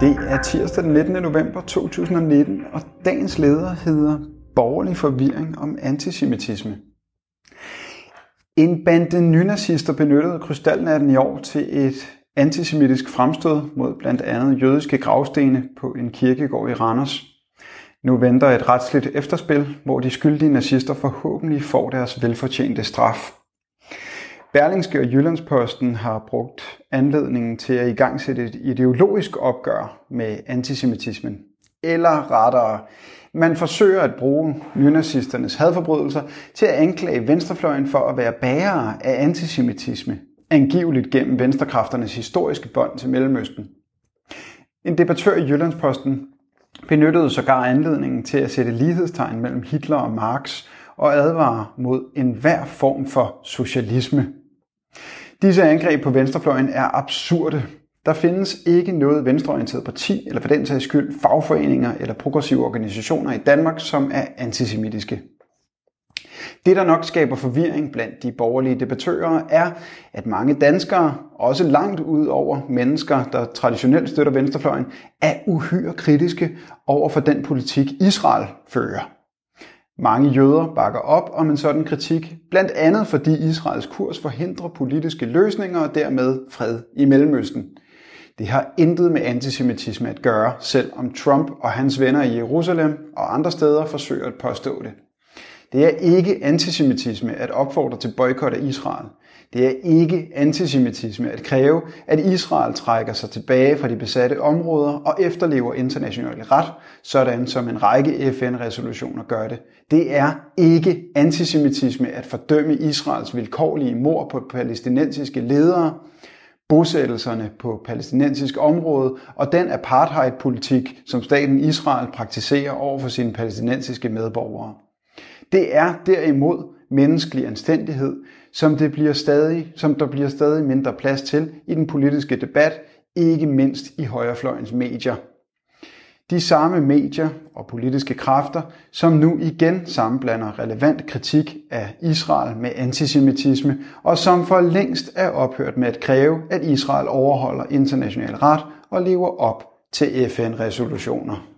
Det er tirsdag den 19. november 2019, og dagens leder hedder Borgerlig forvirring om antisemitisme. En bande nynazister benyttede krystalnatten i år til et antisemitisk fremstød mod blandt andet jødiske gravstene på en kirkegård i Randers. Nu venter et retsligt efterspil, hvor de skyldige nazister forhåbentlig får deres velfortjente straf. Berlingske og Jyllandsposten har brugt anledningen til at igangsætte et ideologisk opgør med antisemitismen. Eller rettere, man forsøger at bruge nynazisternes hadforbrydelser til at anklage venstrefløjen for at være bærere af antisemitisme, angiveligt gennem venstrekræfternes historiske bånd til Mellemøsten. En debattør i Jyllandsposten benyttede sågar anledningen til at sætte lighedstegn mellem Hitler og Marx og advarer mod enhver form for socialisme. Disse angreb på venstrefløjen er absurde. Der findes ikke noget venstreorienteret parti, eller for den sags skyld fagforeninger eller progressive organisationer i Danmark, som er antisemitiske. Det, der nok skaber forvirring blandt de borgerlige debattører, er, at mange danskere, også langt ud over mennesker, der traditionelt støtter venstrefløjen, er uhyre kritiske over for den politik, Israel fører. Mange jøder bakker op om en sådan kritik, blandt andet fordi Israels kurs forhindrer politiske løsninger og dermed fred i Mellemøsten. Det har intet med antisemitisme at gøre, selvom Trump og hans venner i Jerusalem og andre steder forsøger at påstå det. Det er ikke antisemitisme at opfordre til boykot af Israel. Det er ikke antisemitisme at kræve, at Israel trækker sig tilbage fra de besatte områder og efterlever international ret, sådan som en række FN-resolutioner gør det. Det er ikke antisemitisme at fordømme Israels vilkårlige mord på palæstinensiske ledere, bosættelserne på palæstinensisk område og den apartheidpolitik, som staten Israel praktiserer over for sine palæstinensiske medborgere. Det er derimod menneskelig anstændighed, som, det bliver stadig, som der bliver stadig mindre plads til i den politiske debat, ikke mindst i højrefløjens medier. De samme medier og politiske kræfter, som nu igen sammenblander relevant kritik af Israel med antisemitisme, og som for længst er ophørt med at kræve, at Israel overholder international ret og lever op til FN-resolutioner.